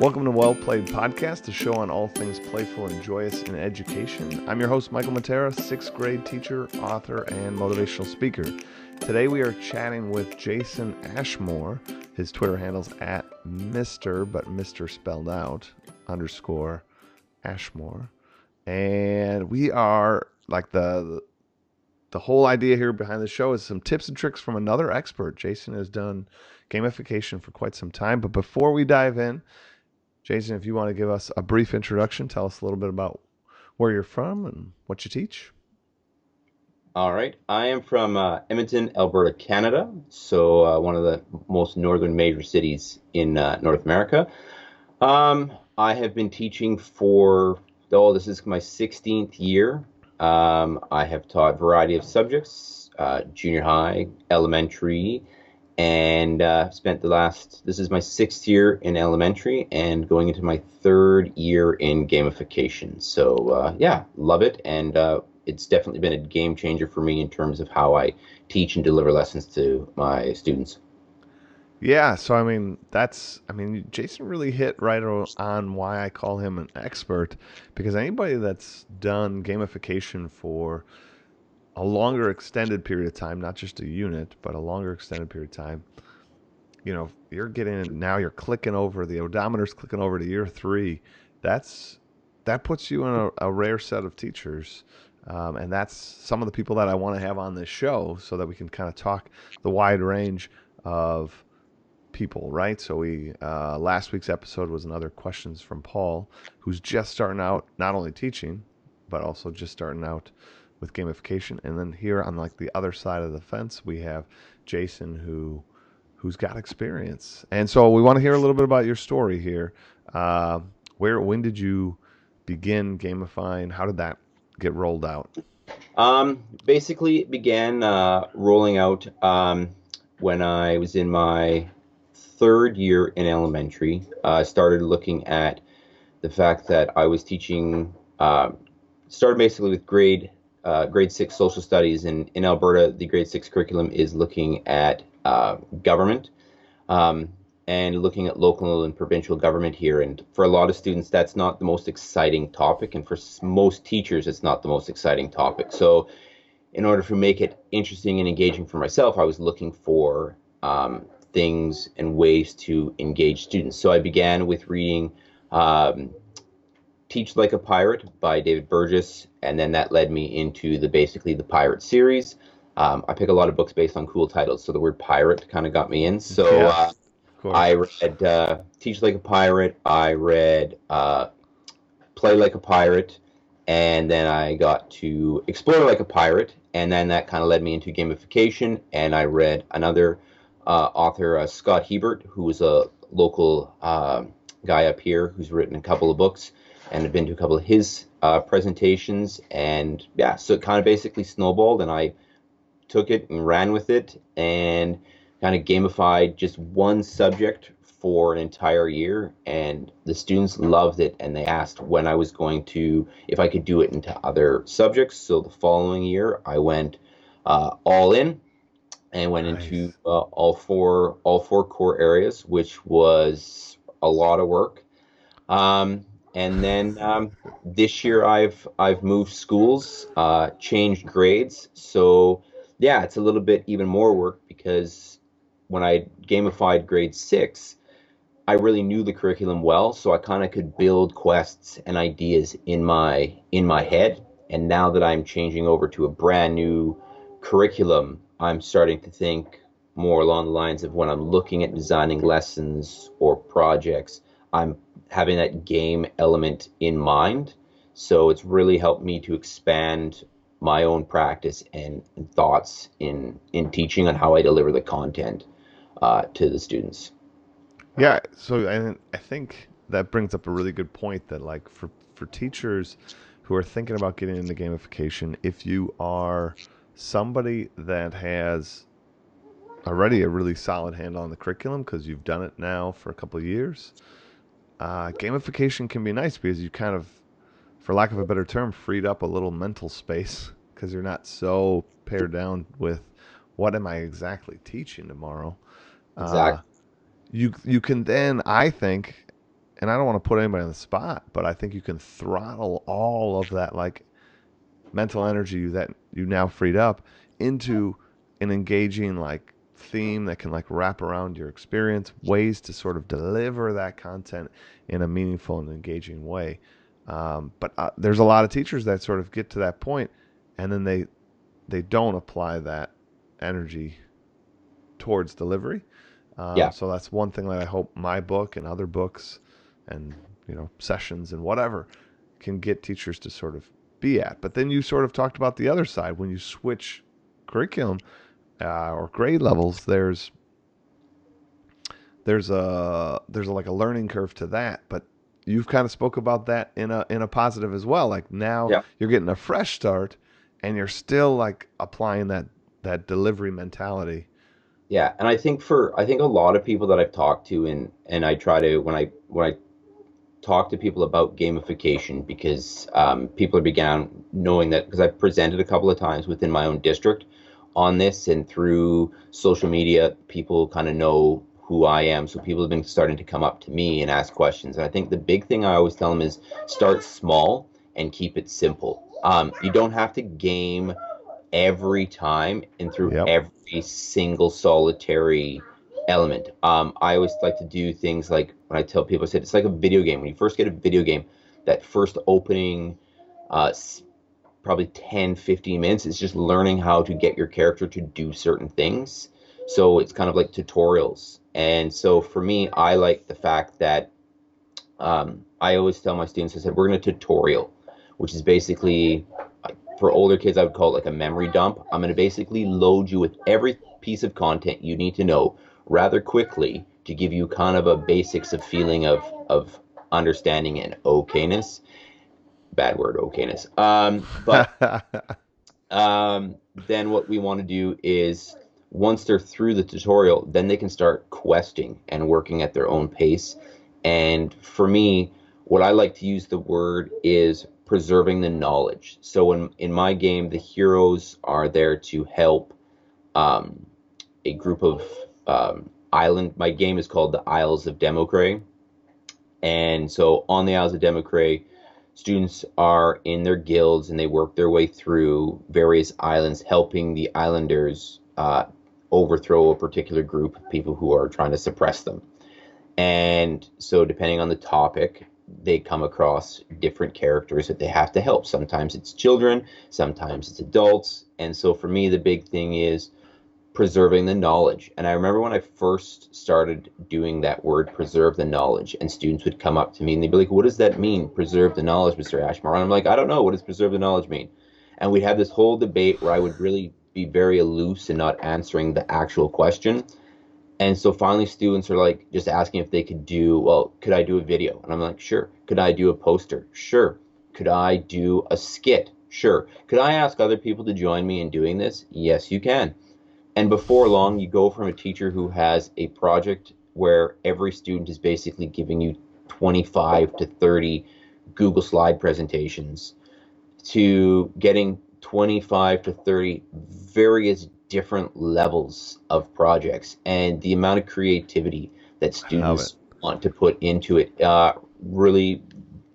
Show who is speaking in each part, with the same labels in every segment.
Speaker 1: Welcome to Well Played Podcast, a show on all things playful and joyous in education. I'm your host, Michael Matera, sixth grade teacher, author, and motivational speaker. Today we are chatting with Jason Ashmore. His Twitter handle's at Mr., but Mr. spelled out, underscore Ashmore. And we are like the the whole idea here behind the show is some tips and tricks from another expert. Jason has done gamification for quite some time. But before we dive in, Jason, if you want to give us a brief introduction, tell us a little bit about where you're from and what you teach.
Speaker 2: All right. I am from uh, Edmonton, Alberta, Canada. So, uh, one of the most northern major cities in uh, North America. Um, I have been teaching for, oh, this is my 16th year. Um, I have taught a variety of subjects uh, junior high, elementary, and uh, spent the last, this is my sixth year in elementary and going into my third year in gamification. So, uh, yeah, love it. And uh, it's definitely been a game changer for me in terms of how I teach and deliver lessons to my students.
Speaker 1: Yeah, so I mean, that's I mean, Jason really hit right on why I call him an expert because anybody that's done gamification for a longer extended period of time, not just a unit, but a longer extended period of time, you know, you're getting now you're clicking over the odometer's clicking over to year 3. That's that puts you in a, a rare set of teachers um, and that's some of the people that I want to have on this show so that we can kind of talk the wide range of people, right? So we uh, last week's episode was another questions from Paul, who's just starting out, not only teaching, but also just starting out with gamification. And then here on like the other side of the fence, we have Jason, who who's got experience. And so we want to hear a little bit about your story here. Uh, where, when did you begin gamifying? How did that get rolled out?
Speaker 2: Um, basically, it began uh, rolling out um, when I was in my third year in elementary. Uh, I started looking at the fact that I was teaching. Uh, started basically with grade uh, grade six social studies, and in Alberta, the grade six curriculum is looking at uh, government. Um, and looking at local and provincial government here. And for a lot of students, that's not the most exciting topic. And for most teachers, it's not the most exciting topic. So, in order to make it interesting and engaging for myself, I was looking for um, things and ways to engage students. So, I began with reading um, Teach Like a Pirate by David Burgess. And then that led me into the basically the pirate series. Um, I pick a lot of books based on cool titles, so the word pirate kind of got me in. So, yeah. uh, I read uh, Teach Like a Pirate. I read uh, Play Like a Pirate. And then I got to Explore Like a Pirate. And then that kind of led me into gamification. And I read another uh, author, uh, Scott Hebert, who was a local uh, guy up here who's written a couple of books and I've been to a couple of his uh, presentations. And yeah, so it kind of basically snowballed. And I took it and ran with it. And kind of gamified just one subject for an entire year and the students loved it and they asked when I was going to if I could do it into other subjects so the following year I went uh, all in and went nice. into uh, all four all four core areas which was a lot of work um, and then um, this year I've I've moved schools uh, changed grades so yeah it's a little bit even more work because when I gamified grade six, I really knew the curriculum well, so I kind of could build quests and ideas in my in my head. And now that I'm changing over to a brand new curriculum, I'm starting to think more along the lines of when I'm looking at designing lessons or projects, I'm having that game element in mind. So it's really helped me to expand my own practice and, thoughts in in teaching on how I deliver the content uh, to the students.
Speaker 1: Yeah, so I, I think that brings up a really good point that like for for teachers who are thinking about getting into gamification, if you are somebody that has already a really solid handle on the curriculum because you've done it now for a couple of years, uh, gamification can be nice because you kind of, for lack of a better term, freed up a little mental space because you're not so pared down with what am I exactly teaching tomorrow.
Speaker 2: Exactly. Uh,
Speaker 1: you you can then I think and I don't want to put anybody on the spot, but I think you can throttle all of that like mental energy that you now freed up into an engaging like theme that can like wrap around your experience, ways to sort of deliver that content in a meaningful and engaging way. Um, but uh, there's a lot of teachers that sort of get to that point, and then they they don't apply that energy towards delivery. Um, yeah. So that's one thing that I hope my book and other books and you know sessions and whatever can get teachers to sort of be at. But then you sort of talked about the other side when you switch curriculum uh, or grade levels. There's there's a there's a, like a learning curve to that, but you've kind of spoke about that in a in a positive as well. Like now yeah. you're getting a fresh start, and you're still like applying that that delivery mentality.
Speaker 2: Yeah, and I think for I think a lot of people that I've talked to and and I try to when I when I talk to people about gamification because um, people began knowing that because I've presented a couple of times within my own district on this and through social media, people kind of know who I am. So people have been starting to come up to me and ask questions. And I think the big thing I always tell them is start small and keep it simple. Um, you don't have to game every time and through yep. every single solitary element. Um, I always like to do things like when I tell people, I said it's like a video game. When you first get a video game, that first opening, uh, probably 10, 15 minutes is just learning how to get your character to do certain things. So it's kind of like tutorials. And so for me, I like the fact that um, I always tell my students, I said, we're going to tutorial, which is basically for older kids, I would call it like a memory dump. I'm going to basically load you with every piece of content you need to know rather quickly to give you kind of a basics of feeling of, of understanding and okayness. Bad word, okayness. Um, but um, then what we want to do is once they're through the tutorial, then they can start questing and working at their own pace. And for me, what I like to use the word is preserving the knowledge. So in, in my game, the heroes are there to help um, a group of um, island. My game is called the Isles of Democray. And so on the Isles of Democray, students are in their guilds and they work their way through various islands, helping the islanders uh, overthrow a particular group of people who are trying to suppress them. And so, depending on the topic, they come across different characters that they have to help. Sometimes it's children, sometimes it's adults. And so, for me, the big thing is preserving the knowledge. And I remember when I first started doing that word, preserve the knowledge, and students would come up to me and they'd be like, What does that mean, preserve the knowledge, Mr. Ashmore? And I'm like, I don't know. What does preserve the knowledge mean? And we'd have this whole debate where I would really be very loose and not answering the actual question. And so finally, students are like just asking if they could do, well, could I do a video? And I'm like, sure. Could I do a poster? Sure. Could I do a skit? Sure. Could I ask other people to join me in doing this? Yes, you can. And before long, you go from a teacher who has a project where every student is basically giving you 25 to 30 Google slide presentations to getting 25 to 30 various different levels of projects and the amount of creativity that students want to put into it uh, really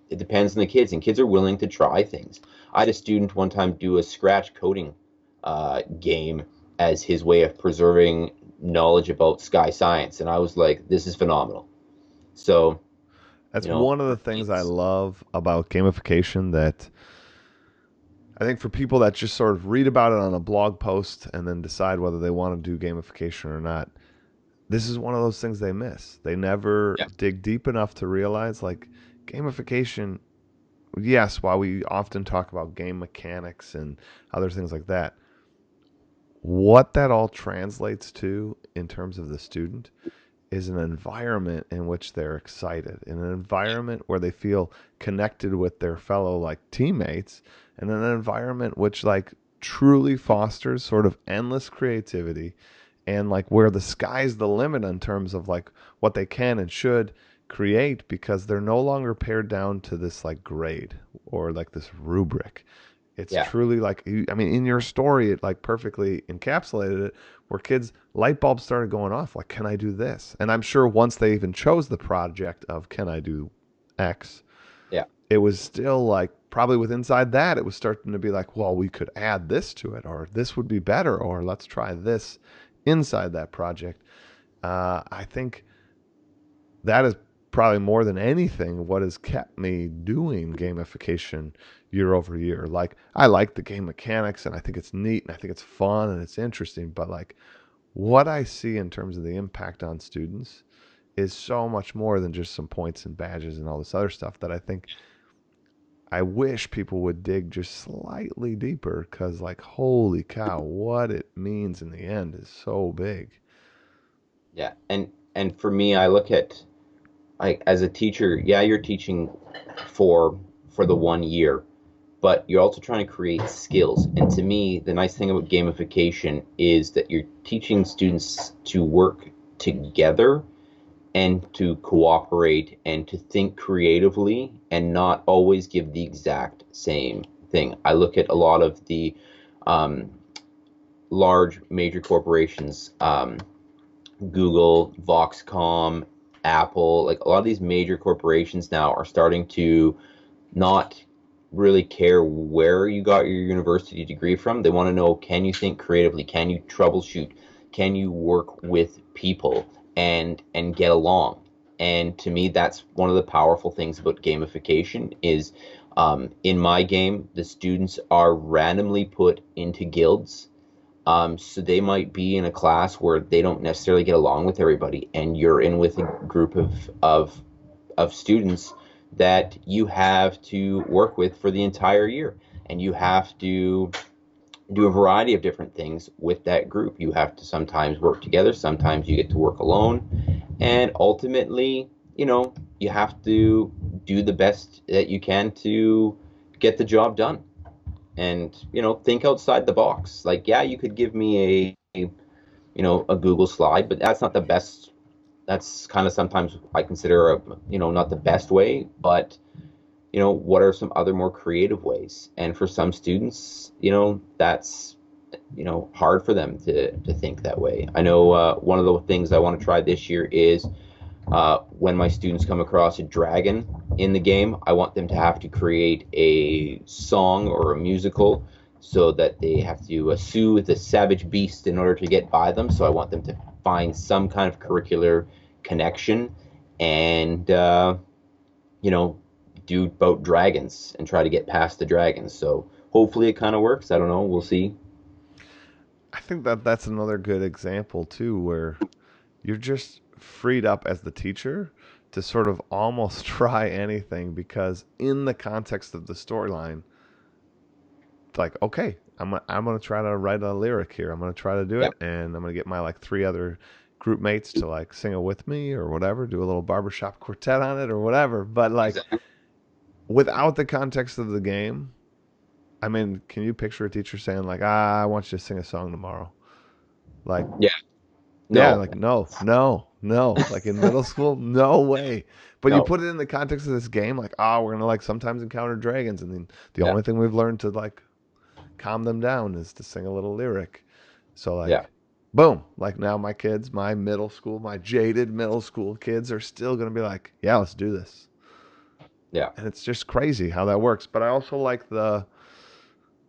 Speaker 2: it depends on the kids and kids are willing to try things. I had a student one time do a scratch coding uh, game as his way of preserving knowledge about sky science and i was like this is phenomenal so
Speaker 1: that's you know, one of the things i love about gamification that I think for people that just sort of read about it on a blog post and then decide whether they want to do gamification or not, this is one of those things they miss. They never yeah. dig deep enough to realize like gamification yes, while we often talk about game mechanics and other things like that, what that all translates to in terms of the student is an environment in which they're excited, in an environment where they feel connected with their fellow like teammates, and an environment which like truly fosters sort of endless creativity and like where the sky's the limit in terms of like what they can and should create because they're no longer pared down to this like grade or like this rubric. It's
Speaker 2: Yeah.
Speaker 1: truly like I mean, in your story, it like perfectly encapsulated it. Where kids light bulbs started going off, like, can I do this? And I'm sure once they even chose the project of can I do X,
Speaker 2: Yeah.
Speaker 1: it was still like probably with inside that it was starting to be like, well, we could add this to it, or this would be better, or let's try this inside that project. Uh, I think that is probably more than anything what has kept me doing gamification year over year. Like I like the game mechanics and I think it's neat and I think it's fun and it's interesting, but like what I see in terms of the impact on students is so much more than just some points and badges and all this other stuff that I think I wish people would dig just slightly deeper cuz like holy cow, what it means in the end is so big.
Speaker 2: Yeah, and and for me, I look at like as a teacher, yeah, you're teaching for for the one year, but you're also trying to create skills. And to me, the nice thing about gamification is that you're teaching students to work together and to cooperate and to think creatively and not always give the exact same thing. I look at a lot of the um, large major corporations. Um, Google, Voxcom, Apple, like a lot of these major corporations now are starting to not really care where you got your university degree from. They want to know can you think creatively? Can you troubleshoot? Can you work with people and and get along? And to me, that's one of the powerful things about gamification is um, in my game, the students are randomly put into guilds um, so they might be in a class where they don't necessarily get along with everybody, and you're in with a group of of of students that you have to work with for the entire year, and you have to do a variety of different things with that group. You have to sometimes work together, sometimes you get to work alone, and ultimately, you know, you have to do the best that you can to get the job done. And you know think outside the box. Like yeah you could give me a, a you know a google slide but that's not the best that's kind of sometimes i consider a you know not the best way but you know what are some other more creative ways and for some students you know that's you know hard for them to to think that way i know uh, one of the things i want to try this year is uh, when my students come across a dragon in the game, I want them to have to create a song or a musical so that they have to uh, soothe the savage beast in order to get by them. So I want them to find some kind of curricular connection and, uh, you know, do boat dragons and try to get past the dragons. So hopefully it kind of works. I don't know. We'll see.
Speaker 1: I think that that's another good example too, where you're just freed up as the teacher to sort of almost try anything because in the context of the storyline, like okay, I'm I'm gonna try to write a lyric here. I'm gonna try to do it, and I'm gonna get my like three other group mates to like sing it with me or whatever, do a little barbershop quartet on it or whatever. But like
Speaker 2: Exactly.
Speaker 1: without the context of the game, I mean, can you picture a teacher saying like, "Ah, I want you to sing a song tomorrow"? Like,
Speaker 2: Yeah.
Speaker 1: yeah, like no, no, no. Like in middle school, no way. But you put it in the context of this game, like, ah, we're gonna like sometimes encounter dragons, and then the
Speaker 2: Yeah.
Speaker 1: only thing we've learned to like calm them down is to sing a little lyric. So like,
Speaker 2: Yeah.
Speaker 1: Boom, like now my kids, my middle school, my jaded middle school kids are still gonna be like, yeah, let's do this.
Speaker 2: Yeah.
Speaker 1: And it's just crazy how that works. But I also like the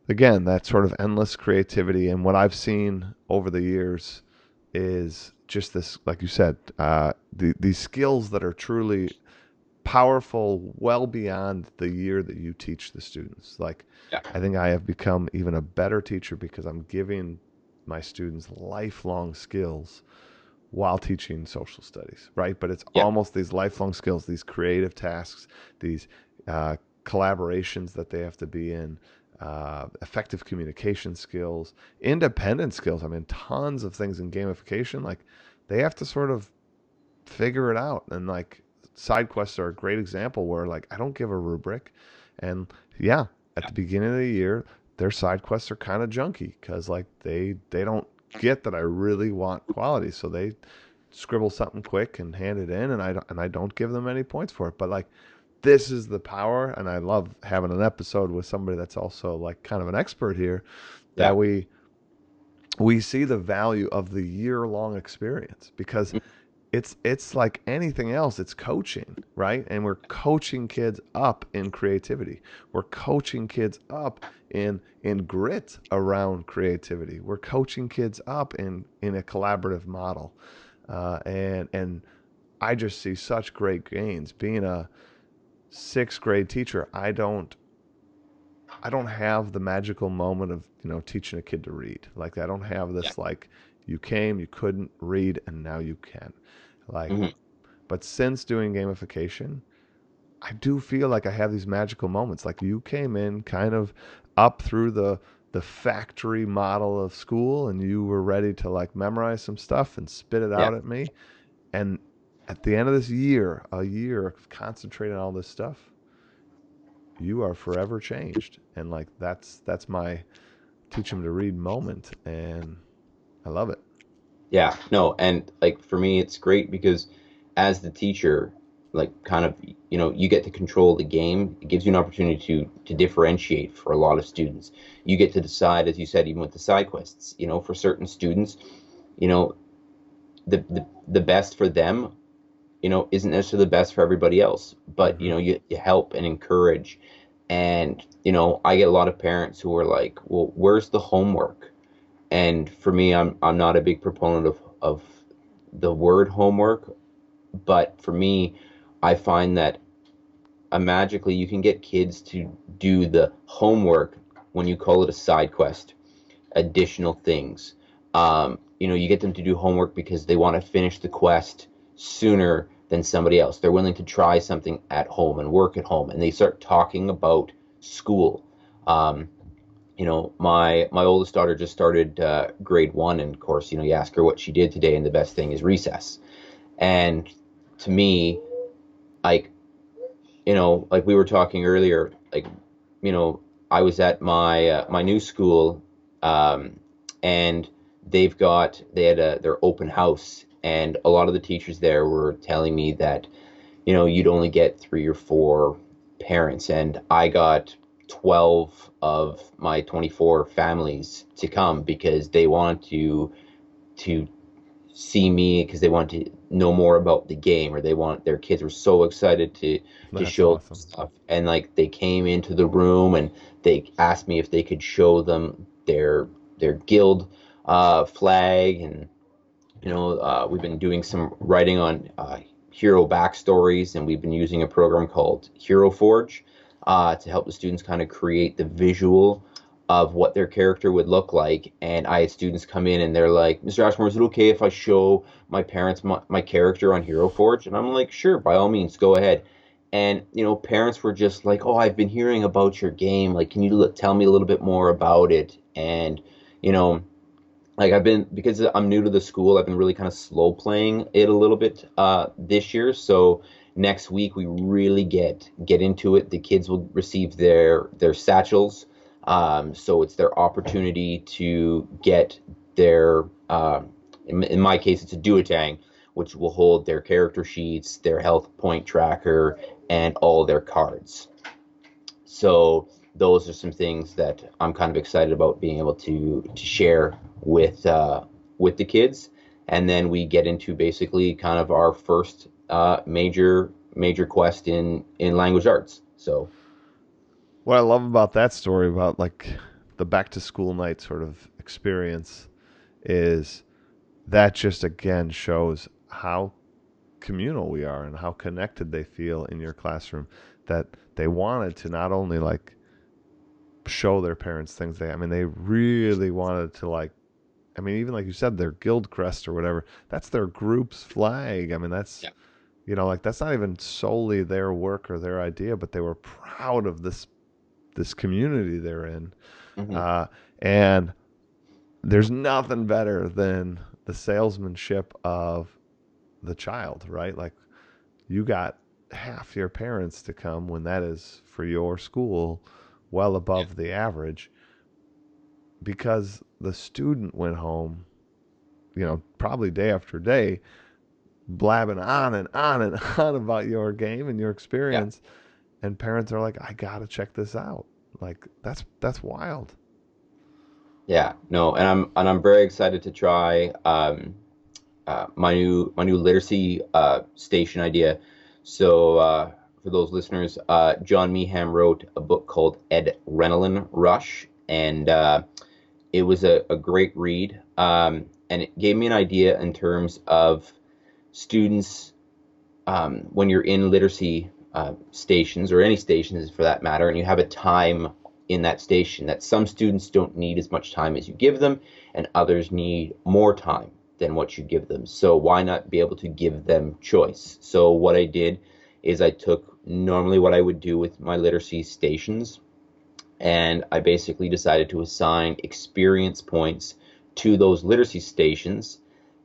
Speaker 1: again, that sort of endless creativity and what I've seen over the years is just this like you said, uh the these skills that are truly powerful well beyond the year that you teach the students. Like
Speaker 2: Yeah.
Speaker 1: I think I have become even a better teacher because I'm giving my students lifelong skills while teaching social studies, right? But it's
Speaker 2: Yeah.
Speaker 1: almost these lifelong skills, these creative tasks, these uh, collaborations that they have to be in, uh, effective communication skills, independent skills. I mean, tons of things in gamification. Like they have to sort of figure it out. And like side quests are a great example where like I don't give a rubric, and yeah, at the beginning of the year, their side quests are kind of junky because like they they don't get that I really want quality, so they scribble something quick and hand it in, and I don't, and I don't give them any points for it. But like this is the power and i love having an episode with somebody that's also like kind of an expert here that
Speaker 2: Yeah.
Speaker 1: we we see the value of the year long experience because
Speaker 2: Mm.
Speaker 1: It's it's like anything else it's coaching right? And we're coaching kids up in creativity. We're coaching kids up in in grit around creativity. We're coaching kids up in in a collaborative model. Uh, and and i just see such great gains. Being a sixth grade teacher i don't I don't have the magical moment of you know teaching a kid to read. Like I don't have this like you came, you couldn't read, and now you can. Like,
Speaker 2: Mhm.
Speaker 1: but since doing gamification, I do feel like I have these magical moments. Like you came in kind of up through the the factory model of school, and you were ready to like memorize some stuff and spit it out
Speaker 2: Yeah.
Speaker 1: at me. And at the end of this year, a year of concentrating on all this stuff, you are forever changed and like that's that's my teach them to read moment and i love it
Speaker 2: Yeah, no, and like for me, it's great because as the teacher, like kind of, you know, you get to control the game. It gives you an opportunity to to differentiate for a lot of students. You get to decide, as you said, even with the side quests, you know, for certain students, you know, the the, the best for them, you know, isn't necessarily the best for everybody else. But, you mm-hmm. know, you, you help and encourage. And, you know, I get a lot of parents who are like, well, where's the homework? And for me i'm i'm not a big proponent of of the word homework but for me i find that uh, magically you can get kids to do the homework when you call it a side quest additional things. Um, you know you get them to do homework because they want to finish the quest sooner than somebody else. They're willing to try something at home and work at home and they start talking about school. Um, you know, my my oldest daughter just started uh, grade one, and of course, you know, you ask her what she did today, and the best thing is recess. And to me, like, you know, like we were talking earlier, like, you know, I was at my uh, my new school, um, and they've got they had a their open house, and a lot of the teachers there were telling me that, you know, you'd only get three or four parents, and I got 12 of my 24 families to come because they want to to see me because they want to know more about the game or they want their kids were so excited to to show
Speaker 1: awesome.
Speaker 2: stuff and like they came into the room and they asked me if they could show them their their guild uh, flag and you know uh, we've been doing some writing on uh, hero backstories and we've been using a program called hero forge uh, to help the students kind of create the visual of what their character would look like. And I had students come in and they're like, Mr. Ashmore, is it okay if I show my parents my, my character on Hero Forge? And I'm like, sure, by all means, go ahead. And, you know, parents were just like, oh, I've been hearing about your game. Like, can you l- tell me a little bit more about it? And, you know, like I've been because I'm new to the school, I've been really kind of slow playing it a little bit uh, this year. So next week we really get get into it. The kids will receive their their satchels, um, so it's their opportunity to get their. Uh, in, in my case, it's a duotang, which will hold their character sheets, their health point tracker, and all their cards. So those are some things that I'm kind of excited about being able to to share with uh, with the kids, and then we get into basically kind of our first uh, major major quest in in language arts. So
Speaker 1: what i love about that story about like the back to school night sort of experience is that just again shows how communal we are and how connected they feel in your classroom that they wanted to not only like show their parents things they i mean they really wanted to like i mean even like you said their guild crest or whatever that's their group's flag i mean that's
Speaker 2: Yeah.
Speaker 1: You know like that's not even solely their work or their idea but they were proud of this this community they're in
Speaker 2: mhm.
Speaker 1: uh, and there's nothing better than the salesmanship of the child, right? Like you got half your parents to come when that is for your school well above the average because the student went home, you know, probably day after day, blabbing on and on and on about your game and your experience. and parents are like, I gotta check this out. Like that's that's wild.
Speaker 2: Yeah, no, and I'm and I'm very excited to try um, uh, my new my new literacy uh, station idea. So uh, for those listeners, uh, John Meehan wrote a book called Ed Adrenaline Rush, and uh, it was a, a great read, um, and it gave me an idea in terms of students um, when you're in literacy uh, stations or any stations for that matter, and you have a time in that station that some students don't need as much time as you give them, and others need more time than what you give them. So why not be able to give them choice? So what I did is I took normally what I would do with my literacy stations, and I basically decided to assign experience points to those literacy stations,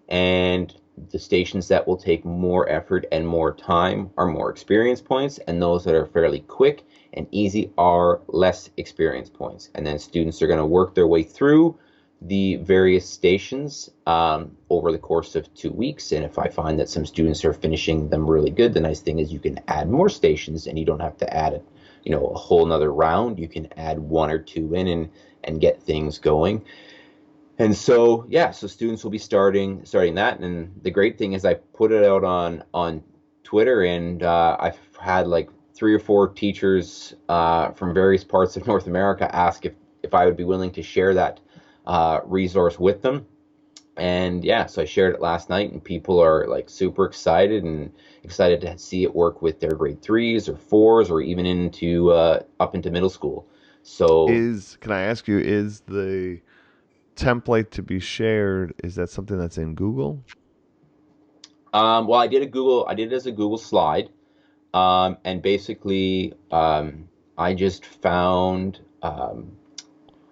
Speaker 2: and the stations that will take more effort and more time are more experience points, and those that are fairly quick and easy are less experience points. And then students are going to work their way through the various stations um, over the course of two weeks. And if I find that some students are finishing them really good, the nice thing is you can add more stations and you don't have to add you know, a whole nother round. You can add one or two in and, and get things going. And so, yeah, so students will be starting starting that. And the great thing is I put it out on on Twitter, and uh, I've had like three or four teachers uh, from various parts of North America ask if, if I would be willing to share that uh, resource with them. And yeah, so I shared it last night, and people are like super excited and excited to see it work with their grade threes or fours or even into uh, up into middle school. So
Speaker 1: is can I ask you is the template to be shared is that something that's in Google?
Speaker 2: Um, well, I did a Google. I did it as a Google slide, um, and basically, um, I just found um,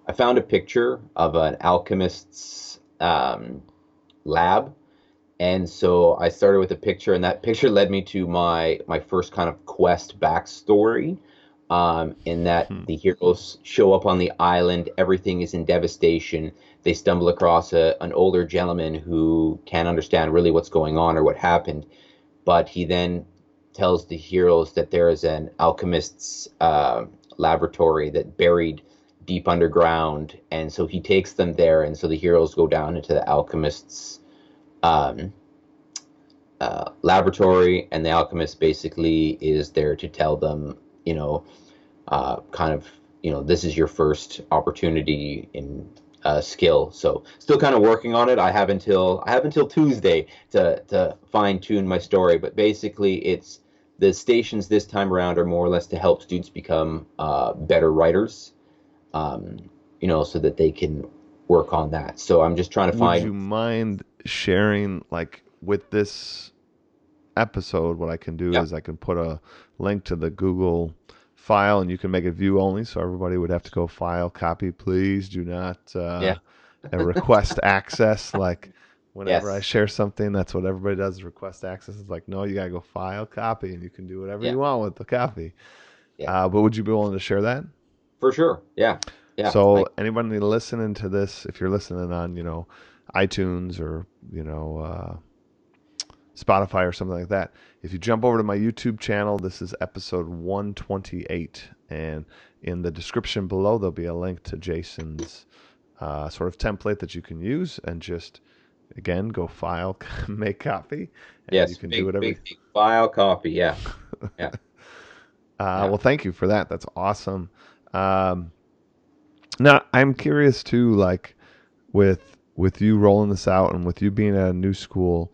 Speaker 2: I found a picture of an alchemist's um, lab, and so I started with a picture, and that picture led me to my my first kind of quest backstory. Um, in that hmm. the heroes show up on the island, everything is in devastation. They stumble across a, an older gentleman who can't understand really what's going on or what happened, but he then tells the heroes that there is an alchemist's uh, laboratory that buried deep underground, and so he takes them there, and so the heroes go down into the alchemist's um, uh, laboratory, and the alchemist basically is there to tell them, you know, uh, kind of, you know, this is your first opportunity in uh, skill. So still kind of working on it. I have until I have until Tuesday to to fine tune my story, but basically it's the stations this time around are more or less to help students become uh, better writers, um, you know, so that they can work on that. So I'm just trying to find.
Speaker 1: Would you mind sharing, like, with this episode, what I can do is I can put a link to the Google file and you can make it view only so everybody would have to go file copy please do not uh, yeah. request access like Whenever yes. I share something, that's what everybody does. Request access. It's like, no, you gotta go file copy, and you can do whatever yeah. you want with the copy. Yeah. Uh, but would you be willing to share that?
Speaker 2: For sure. Yeah. Yeah.
Speaker 1: So like, anybody listening to this, if you're listening on, you know, iTunes or you know, uh, Spotify or something like that, if you jump over to my YouTube channel, this is episode 128, and in the description below there'll be a link to Jason's uh, sort of template that you can use and just again, go file, make copy.
Speaker 2: yes, you can big, do whatever. Big, big file copy. Yeah. Yeah.
Speaker 1: uh, yeah. Well, thank you for that. That's awesome. Um, now I'm curious too, like with with you rolling this out and with you being at a new school,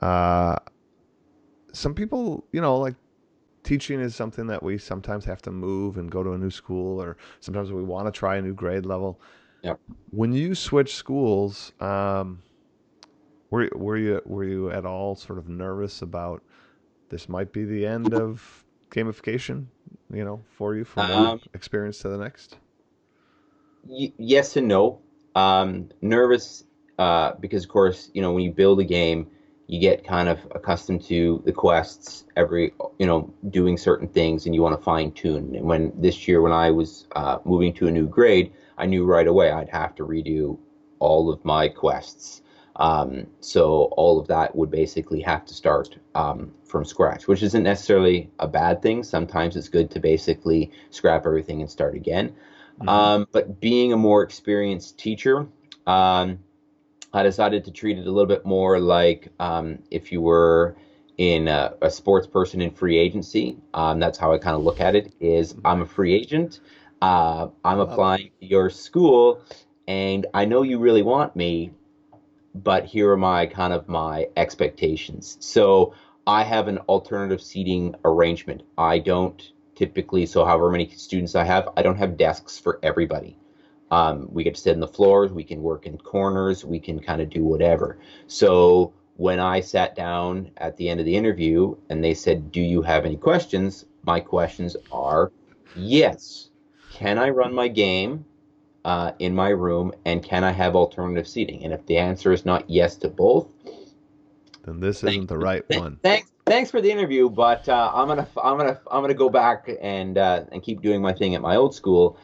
Speaker 1: uh, some people, you know, like teaching is something that we sometimes have to move and go to a new school, or sometimes we want to try a new grade level.
Speaker 2: Yeah.
Speaker 1: When you switch schools, um, were were you were you at all sort of nervous about this might be the end of gamification? You know, for you from um, one experience to the next.
Speaker 2: Y- yes and no. Um, nervous uh, because, of course, you know when you build a game, you get kind of accustomed to the quests every you know doing certain things and you want to fine tune and when this year when i was uh, moving to a new grade i knew right away i'd have to redo all of my quests Um, so all of that would basically have to start um, from scratch, which isn't necessarily a bad thing. Sometimes it's good to basically scrap everything and start again. Mm-hmm. Um, but being a more experienced teacher, um, I decided to treat it a little bit more like um, if you were in a, a, sports person in free agency. Um, that's how I kind of look at it. Is I'm a free agent. Uh, I'm applying to your school, and I know you really want me, but here are my kind of my expectations. So I have an alternative seating arrangement. I don't typically, so however many students I have, I don't have desks for everybody. Um, we get to sit on the floors, we can work in corners, we can kind of do whatever. So when I sat down at the end of the interview and they said, Do you have any questions? My questions are yes. Can I run my game uh, in my room and can I have alternative seating? And if the answer is not yes to both,
Speaker 1: then this thanks, isn't the right
Speaker 2: th-
Speaker 1: one.
Speaker 2: Thanks, thanks for the interview, but uh, I'm gonna, I'm gonna, I'm gonna go back and uh, and keep doing my thing at my old school.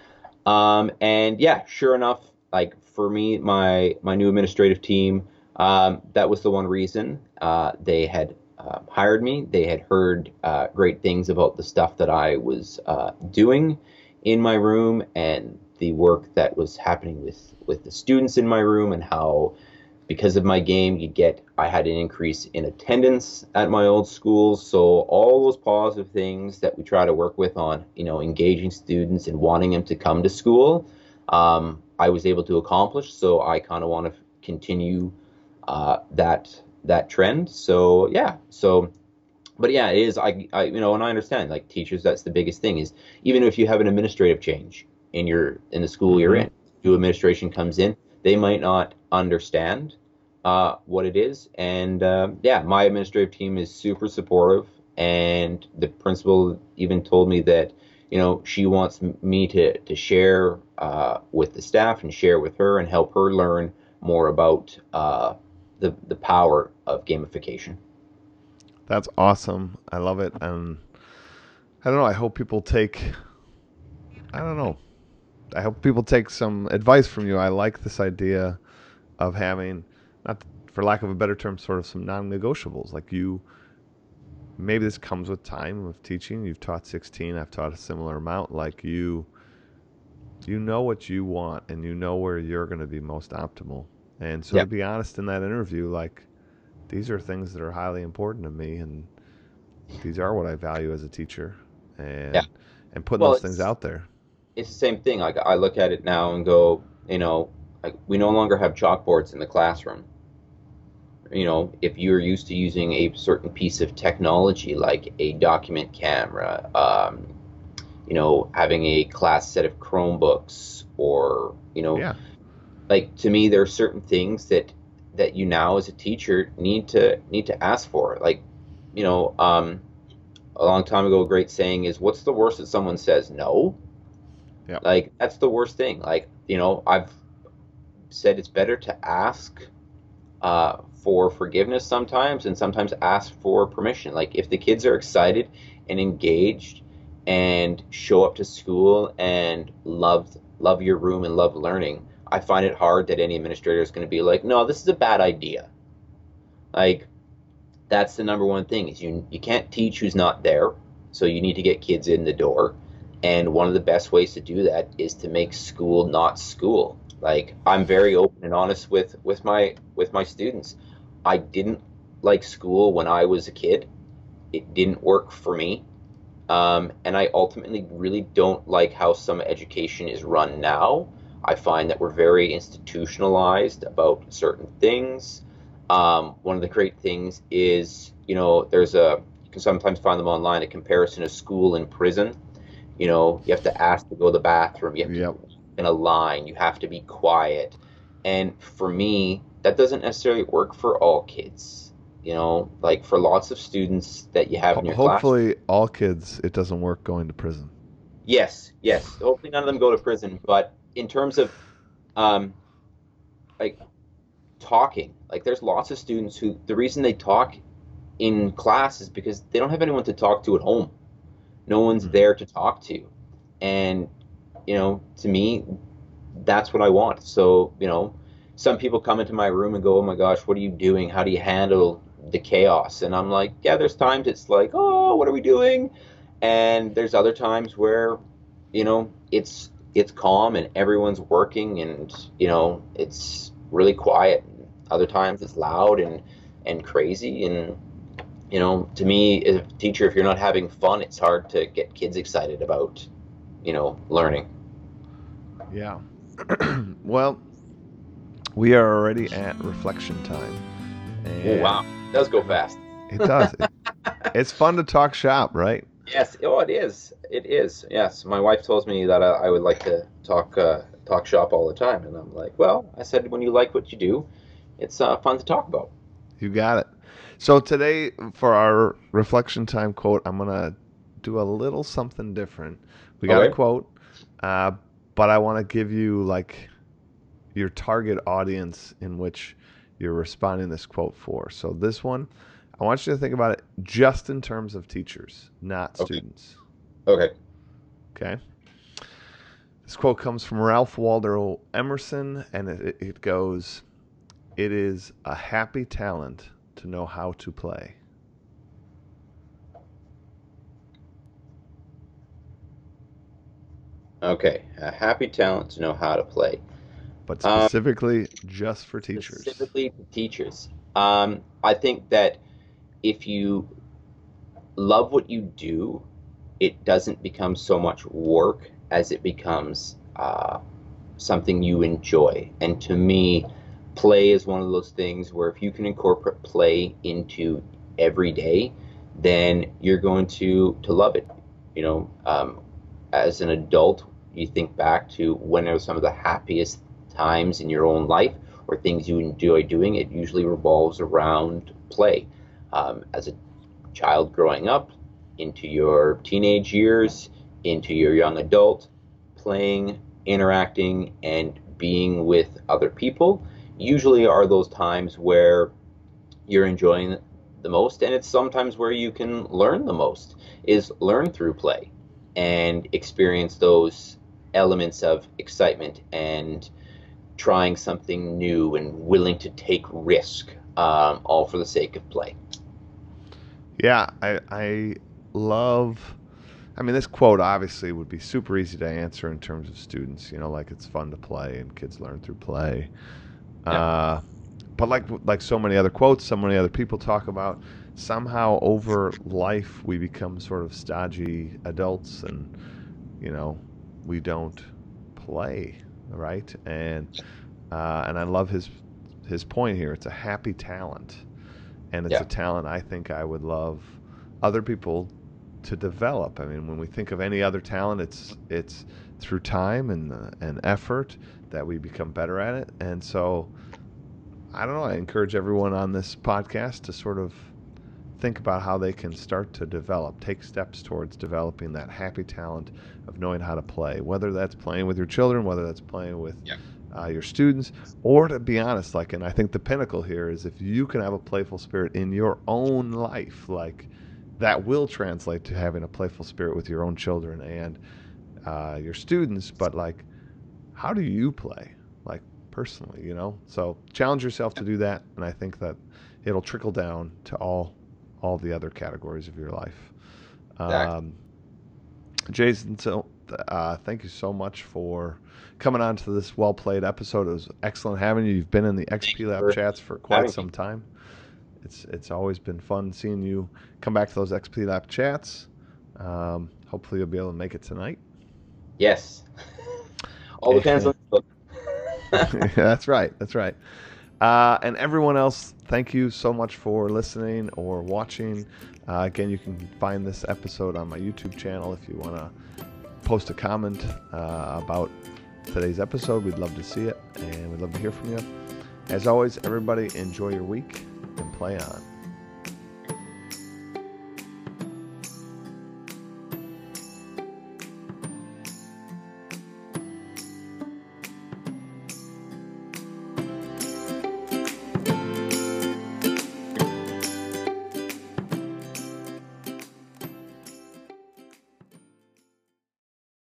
Speaker 2: Um, and yeah, sure enough, like for me, my my new administrative team, um, that was the one reason uh, they had uh, hired me. They had heard uh, great things about the stuff that I was uh, doing in my room and the work that was happening with with the students in my room and how because of my game, you get I had an increase in attendance at my old school. So all those positive things that we try to work with on, you know, engaging students and wanting them to come to school, um, I was able to accomplish. So I kind of want to continue uh, that that trend. So yeah, so. But yeah, it is. I, I, you know, and I understand. Like teachers, that's the biggest thing. Is even if you have an administrative change in your in the school mm-hmm. you're in, new administration comes in, they might not understand uh, what it is. And uh, yeah, my administrative team is super supportive. And the principal even told me that, you know, she wants me to, to share uh, with the staff and share with her and help her learn more about uh, the, the power of gamification.
Speaker 1: That's awesome. I love it. And I don't know. I hope people take, I don't know. I hope people take some advice from you. I like this idea of having not for lack of a better term, sort of some non-negotiables. Like you, maybe this comes with time of teaching. You've taught 16. I've taught a similar amount. Like you, you know what you want, and you know where you're going to be most optimal. And so, yep. to be honest, in that interview, like these are things that are highly important to me, and these are what I value as a teacher, and yeah. and putting well, those things out there.
Speaker 2: It's the same thing. Like I look at it now and go, you know, like we no longer have chalkboards in the classroom you know, if you're used to using a certain piece of technology like a document camera, um, you know, having a class set of Chromebooks, or you know, yeah. like to me, there are certain things that that you now as a teacher need to need to ask for. Like, you know, um, a long time ago, a great saying is, "What's the worst that someone says no?" Yeah. Like that's the worst thing. Like, you know, I've said it's better to ask uh, for forgiveness sometimes and sometimes ask for permission. Like if the kids are excited and engaged and show up to school and love love your room and love learning, I find it hard that any administrator is going to be like, "No, this is a bad idea." Like that's the number one thing is you you can't teach who's not there. So you need to get kids in the door. And one of the best ways to do that is to make school not school. Like I'm very open and honest with with my with my students. I didn't like school when I was a kid. It didn't work for me. Um, and I ultimately really don't like how some education is run now. I find that we're very institutionalized about certain things. Um, one of the great things is, you know, there's a, you can sometimes find them online, a comparison of school and prison. You know, you have to ask to go to the bathroom, you have yep. to in a line, you have to be quiet. And for me, that doesn't necessarily work for all kids. You know, like for lots of students that you have in your
Speaker 1: hopefully
Speaker 2: class,
Speaker 1: all kids it doesn't work going to prison.
Speaker 2: Yes, yes. Hopefully none of them go to prison. But in terms of, um, like talking, like there's lots of students who the reason they talk in class is because they don't have anyone to talk to at home. No one's mm-hmm. there to talk to, and you know, to me, that's what I want. So you know, some people come into my room and go, "Oh my gosh, what are you doing? How do you handle the chaos?" And I'm like, "Yeah, there's times it's like, oh, what are we doing?" And there's other times where, you know, it's it's calm and everyone's working and you know it's really quiet. Other times it's loud and and crazy and you know to me as a teacher if you're not having fun it's hard to get kids excited about you know learning.
Speaker 1: Yeah. Well we are already at reflection time.
Speaker 2: Oh wow. It does go fast.
Speaker 1: It does. It's fun to talk shop right?
Speaker 2: Yes. Oh it is. It is. Yes. My wife tells me that i, I would like to talk uh, talk shop all the time. And i'm like well i said when you like what you do it's uh, fun to talk about
Speaker 1: you got it so today, for our reflection time quote, I'm gonna do a little something different. We got okay. a quote, uh, but I want to give you like your target audience in which you're responding this quote for. So this one, I want you to think about it just in terms of teachers, not okay. students.
Speaker 2: Okay.
Speaker 1: Okay. This quote comes from Ralph Waldo Emerson, and it, it goes, "It is a happy talent." to know how to play?
Speaker 2: Okay, a happy talent to know how to play.
Speaker 1: But um, specifically, um, just for teachers.
Speaker 2: Specifically for teachers. Um, I think that if you love what you do, it doesn't become so much work as it becomes uh, something you enjoy. And to me, play is one of those things where if you can incorporate play into every day, then you're going to to love it. You know, um, as an adult, you think back to when are some of the happiest times in your own life or things you enjoy doing. It usually revolves around play. Um, as a child growing up, into your teenage years, into your young adult, playing, interacting, and being with other people usually are those times where you're enjoying the most and it's sometimes where you can learn the most is learn through play and experience those elements of excitement and trying something new and willing to take risk um, all for the sake of play
Speaker 1: yeah I, I love I mean, this quote obviously would be super easy to answer in terms of students. You know, like it's fun to play and kids learn through play. Yeah. Uh, but like like so many other quotes, so many other people talk about, somehow over life we become sort of stodgy adults, and you know, we don't play right. And uh, and I love his his point here. It's a happy talent, and it's yeah. a talent I think I would love other people to develop. I mean, when we think of any other talent, it's it's through time and uh, and effort that we become better at it. And so, I don't know. I encourage everyone on this podcast to sort of think about how they can start to develop, take steps towards developing that happy talent of knowing how to play, whether that's playing with your children, whether that's playing with yeah. uh, your students, or to be honest, like, and I think the pinnacle here is if you can have a playful spirit in your own life, like, that will translate to having a playful spirit with your own children and uh, your students, but like how do you play? Like personally you know? So challenge yourself to do that and i think that it'll trickle down to all all the other categories of your life. Um, jason so uh, thank you so much for coming on to this well played episode. It was excellent having you. You've been in the xp lab chats for quite some time. It's it's always been fun seeing you come back to those xp lab chats. Um, hopefully you'll be able to make it tonight.
Speaker 2: Yes all depends on the
Speaker 1: book. that's right. That's right. Uh, and everyone else, thank you so much for listening or watching. Uh, again, you can find this episode on my YouTube channel if you want to post a comment uh, about today's episode. We'd love to see it and we'd love to hear from you. As always, everybody, enjoy your week and play on.